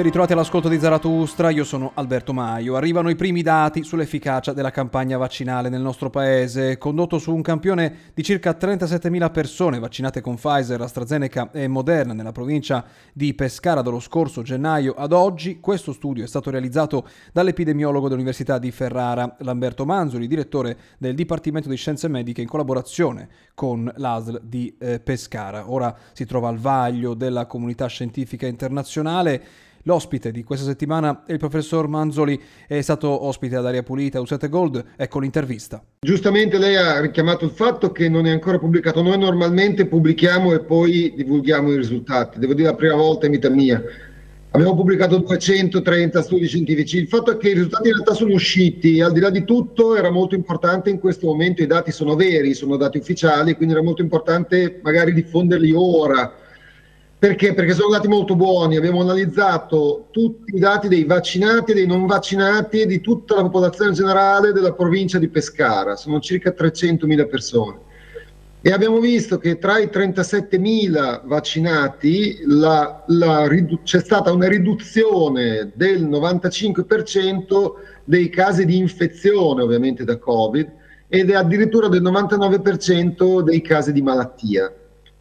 Ben ritrovati all'ascolto di Zaratustra, io sono Alberto Maio. Arrivano i primi dati sull'efficacia della campagna vaccinale nel nostro paese, condotto su un campione di circa 37.000 persone vaccinate con Pfizer, AstraZeneca e Moderna nella provincia di Pescara dallo scorso gennaio ad oggi. Questo studio è stato realizzato dall'epidemiologo dell'Università di Ferrara, Lamberto Manzoli, direttore del Dipartimento di Scienze Mediche in collaborazione con l'ASL di eh, Pescara. Ora si trova al vaglio della comunità scientifica internazionale. L'ospite di questa settimana è il professor Manzoli, è stato ospite ad Aria Pulita, Usate Gold, ecco l'intervista. Giustamente lei ha richiamato il fatto che non è ancora pubblicato, noi normalmente pubblichiamo e poi divulghiamo i risultati, devo dire la prima volta in vita mia. Abbiamo pubblicato 230 studi scientifici, il fatto è che i risultati in realtà sono usciti, al di là di tutto era molto importante in questo momento, i dati sono veri, sono dati ufficiali, quindi era molto importante magari diffonderli ora perché? Perché sono dati molto buoni, abbiamo analizzato tutti i dati dei vaccinati e dei non vaccinati e di tutta la popolazione generale della provincia di Pescara, sono circa 300.000 persone. E abbiamo visto che tra i 37.000 vaccinati la, la, c'è stata una riduzione del 95% dei casi di infezione ovviamente da Covid ed addirittura del 99% dei casi di malattia.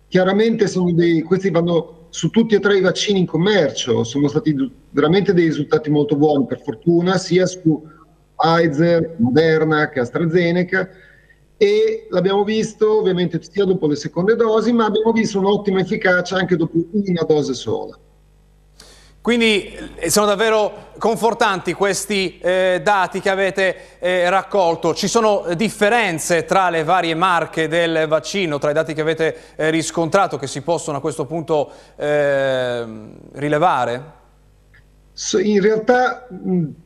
Chiaramente dei, questi vanno su tutti e tre i vaccini in commercio, sono stati veramente dei risultati molto buoni per fortuna, sia su Pfizer, Moderna che AstraZeneca e l'abbiamo visto ovviamente sia dopo le seconde dosi, ma abbiamo visto un'ottima efficacia anche dopo una dose sola. Quindi eh, sono davvero confortanti questi eh, dati che avete eh, raccolto. Ci sono differenze tra le varie marche del vaccino, tra i dati che avete eh, riscontrato che si possono a questo punto ehm, rilevare? In realtà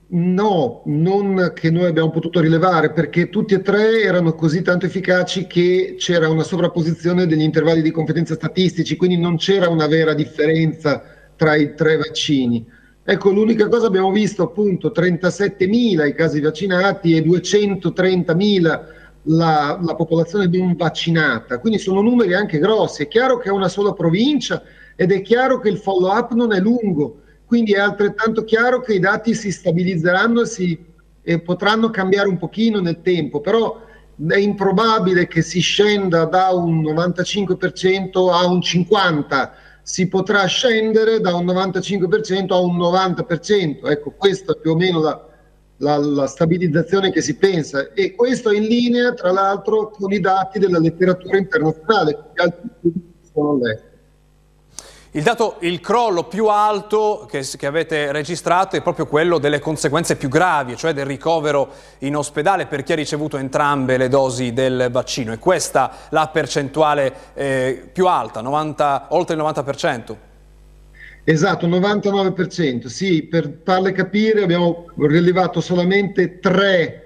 no, non che noi abbiamo potuto rilevare perché tutti e tre erano così tanto efficaci che c'era una sovrapposizione degli intervalli di competenza statistici, quindi non c'era una vera differenza tra i tre vaccini. Ecco, l'unica cosa abbiamo visto appunto 37.000 i casi vaccinati e 230.000 la, la popolazione non vaccinata, quindi sono numeri anche grossi. È chiaro che è una sola provincia ed è chiaro che il follow up non è lungo, quindi è altrettanto chiaro che i dati si stabilizzeranno e, si, e potranno cambiare un pochino nel tempo, però è improbabile che si scenda da un 95% a un 50% si potrà scendere da un 95% a un 90%. Ecco, questa più o meno la, la, la, stabilizzazione che si pensa e questo è in linea tra l'altro con i dati della letteratura internazionale che altri studi sono letti. Il dato, il crollo più alto che, che, avete registrato è proprio quello delle conseguenze più gravi, cioè del ricovero in ospedale per chi ha ricevuto entrambe le dosi del vaccino. E questa la percentuale eh, più alta, 90, oltre il 90%. Esatto, 99%. Sì, per farle capire abbiamo rilevato solamente tre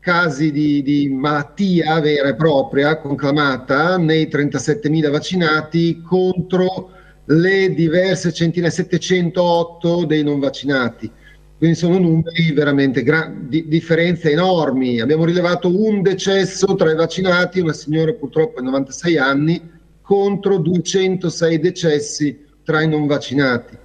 casi di, di, malattia vera e propria conclamata nei 37.000 vaccinati contro le diverse centinaia, 708 dei non vaccinati. Quindi sono numeri veramente di, differenze enormi. Abbiamo rilevato un decesso tra i vaccinati, una signora purtroppo di 96 anni, contro 206 decessi tra i non vaccinati.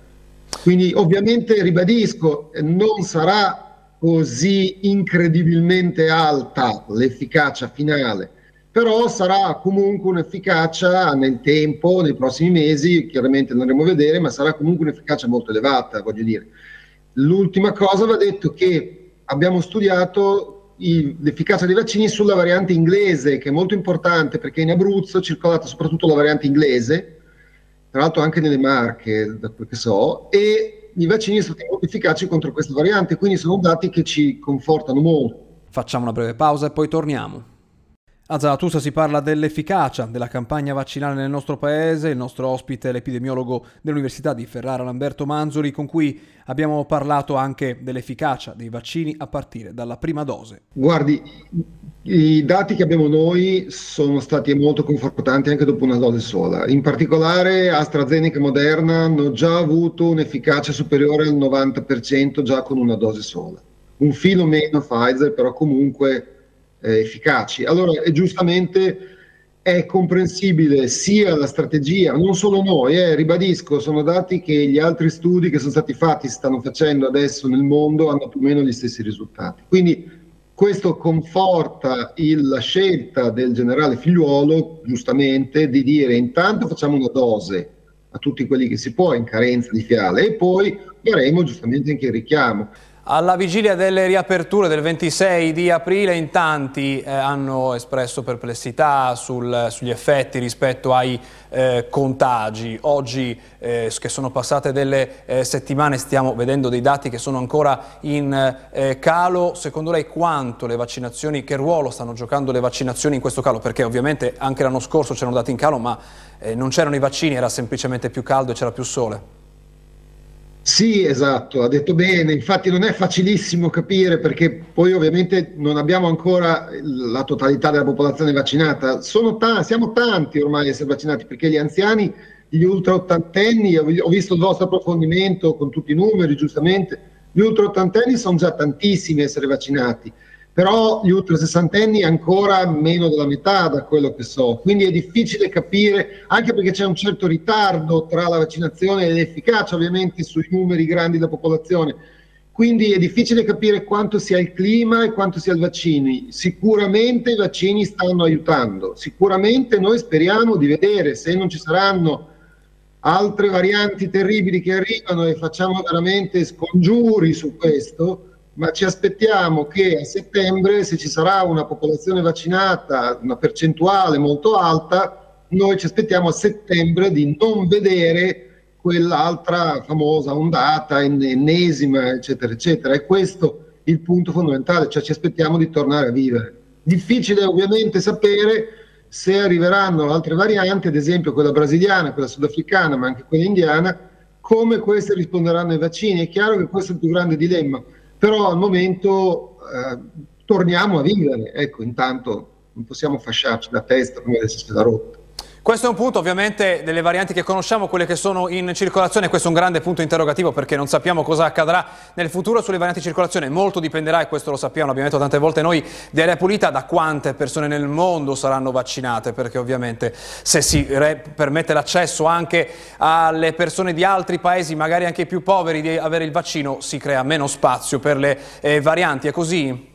Quindi ovviamente ribadisco, non sarà così incredibilmente alta l'efficacia finale, però sarà comunque un'efficacia nel tempo, nei prossimi mesi, chiaramente andremo a vedere, ma sarà comunque un'efficacia molto elevata, voglio dire. L'ultima cosa va detto che abbiamo studiato i, l'efficacia dei vaccini sulla variante inglese, che è molto importante perché in Abruzzo è circolata soprattutto la variante inglese, tra l'altro anche nelle Marche, da quel che so, e i vaccini sono stati molto efficaci contro questa variante, quindi sono dati che ci confortano molto. Facciamo una breve pausa e poi torniamo. A Zarathustra si parla dell'efficacia della campagna vaccinale nel nostro paese. Il nostro ospite è l'epidemiologo dell'Università di Ferrara, Lamberto Manzoli, con cui abbiamo parlato anche dell'efficacia dei vaccini a partire dalla prima dose. Guardi, i dati che abbiamo noi sono stati molto confortanti anche dopo una dose sola. In particolare AstraZeneca e Moderna hanno già avuto un'efficacia superiore al 90% già con una dose sola. Un filo meno Pfizer, però comunque eh, efficaci. Allora, e giustamente è comprensibile sia la strategia, non solo noi, eh, ribadisco, sono dati che gli altri studi che sono stati fatti, stanno facendo adesso nel mondo, hanno più o meno gli stessi risultati. Quindi questo conforta il, la scelta del generale figliuolo, giustamente, di dire intanto facciamo una dose a tutti quelli che si può in carenza di fiale e poi faremo giustamente anche il richiamo. Alla vigilia delle riaperture del 26 di aprile in tanti eh, hanno espresso perplessità sul, sugli effetti rispetto ai eh, contagi. Oggi eh, che sono passate delle eh, settimane stiamo vedendo dei dati che sono ancora in eh, calo. Secondo lei quanto le vaccinazioni, che ruolo stanno giocando le vaccinazioni in questo calo? Perché ovviamente anche l'anno scorso c'erano dati in calo ma eh, non c'erano i vaccini, era semplicemente più caldo e c'era più sole. Sì, esatto, ha detto bene, infatti non è facilissimo capire perché poi ovviamente non abbiamo ancora la totalità della popolazione vaccinata, ta- siamo tanti ormai a essere vaccinati perché gli anziani, gli ultra ottantenni, ho visto il vostro approfondimento con tutti i numeri giustamente, gli ultra ottantenni sono già tantissimi a essere vaccinati però gli ultra sessantenni ancora meno della metà da quello che so, quindi è difficile capire, anche perché c'è un certo ritardo tra la vaccinazione e l'efficacia ovviamente sui numeri grandi della popolazione, quindi è difficile capire quanto sia il clima e quanto sia i vaccini. Sicuramente i vaccini stanno aiutando, sicuramente noi speriamo di vedere se non ci saranno altre varianti terribili che arrivano e facciamo veramente scongiuri su questo, ma ci aspettiamo che a settembre, se ci sarà una popolazione vaccinata, una percentuale molto alta, noi ci aspettiamo a settembre di non vedere quell'altra famosa ondata ennesima, eccetera, eccetera. E questo è il punto fondamentale, cioè ci aspettiamo di tornare a vivere. Difficile ovviamente sapere se arriveranno altre varianti, ad esempio quella brasiliana, quella sudafricana, ma anche quella indiana, come queste risponderanno ai vaccini. È chiaro che questo è il più grande dilemma però al momento eh, torniamo a vivere, ecco, intanto non possiamo fasciarci la testa come se sia rotta. Questo è un punto ovviamente delle varianti che conosciamo, quelle che sono in circolazione, questo è un grande punto interrogativo perché non sappiamo cosa accadrà nel futuro sulle varianti di circolazione, molto dipenderà, e questo lo sappiamo, l'abbiamo detto tante volte noi, di Aria Pulita, da quante persone nel mondo saranno vaccinate, perché ovviamente se si permette l'accesso anche alle persone di altri paesi, magari anche più poveri, di avere il vaccino, si crea meno spazio per le eh, varianti, è così?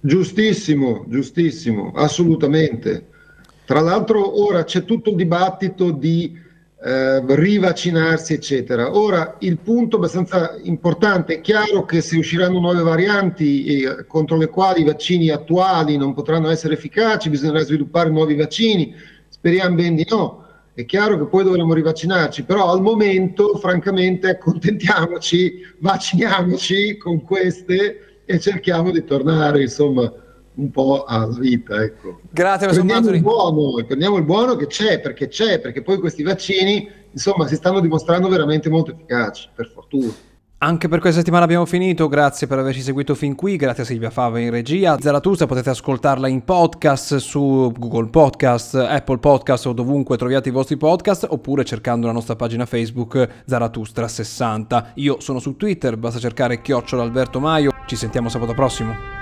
Giustissimo, giustissimo, assolutamente. Tra l'altro ora c'è tutto il dibattito di eh, rivaccinarsi, eccetera. Ora il punto abbastanza importante, è chiaro che se usciranno nuove varianti eh, contro le quali i vaccini attuali non potranno essere efficaci, bisognerà sviluppare nuovi vaccini, speriamo ben di no. È chiaro che poi dovremo rivaccinarci, però al momento, francamente, accontentiamoci, vacciniamoci con queste e cerchiamo di tornare, insomma, un po' alla vita. Ecco. Grazie, prendiamo il, buono, prendiamo il buono che c'è, perché c'è, perché poi questi vaccini insomma si stanno dimostrando veramente molto efficaci, per fortuna. Anche per questa settimana abbiamo finito, grazie per averci seguito fin qui, grazie a Silvia Fava in regia. Zaratustra potete ascoltarla in podcast su Google Podcast, Apple Podcast o dovunque troviate i vostri podcast oppure cercando la nostra pagina Facebook Zaratustra60. Io sono su Twitter, basta cercare chiocciola Alberto Maio, ci sentiamo sabato prossimo.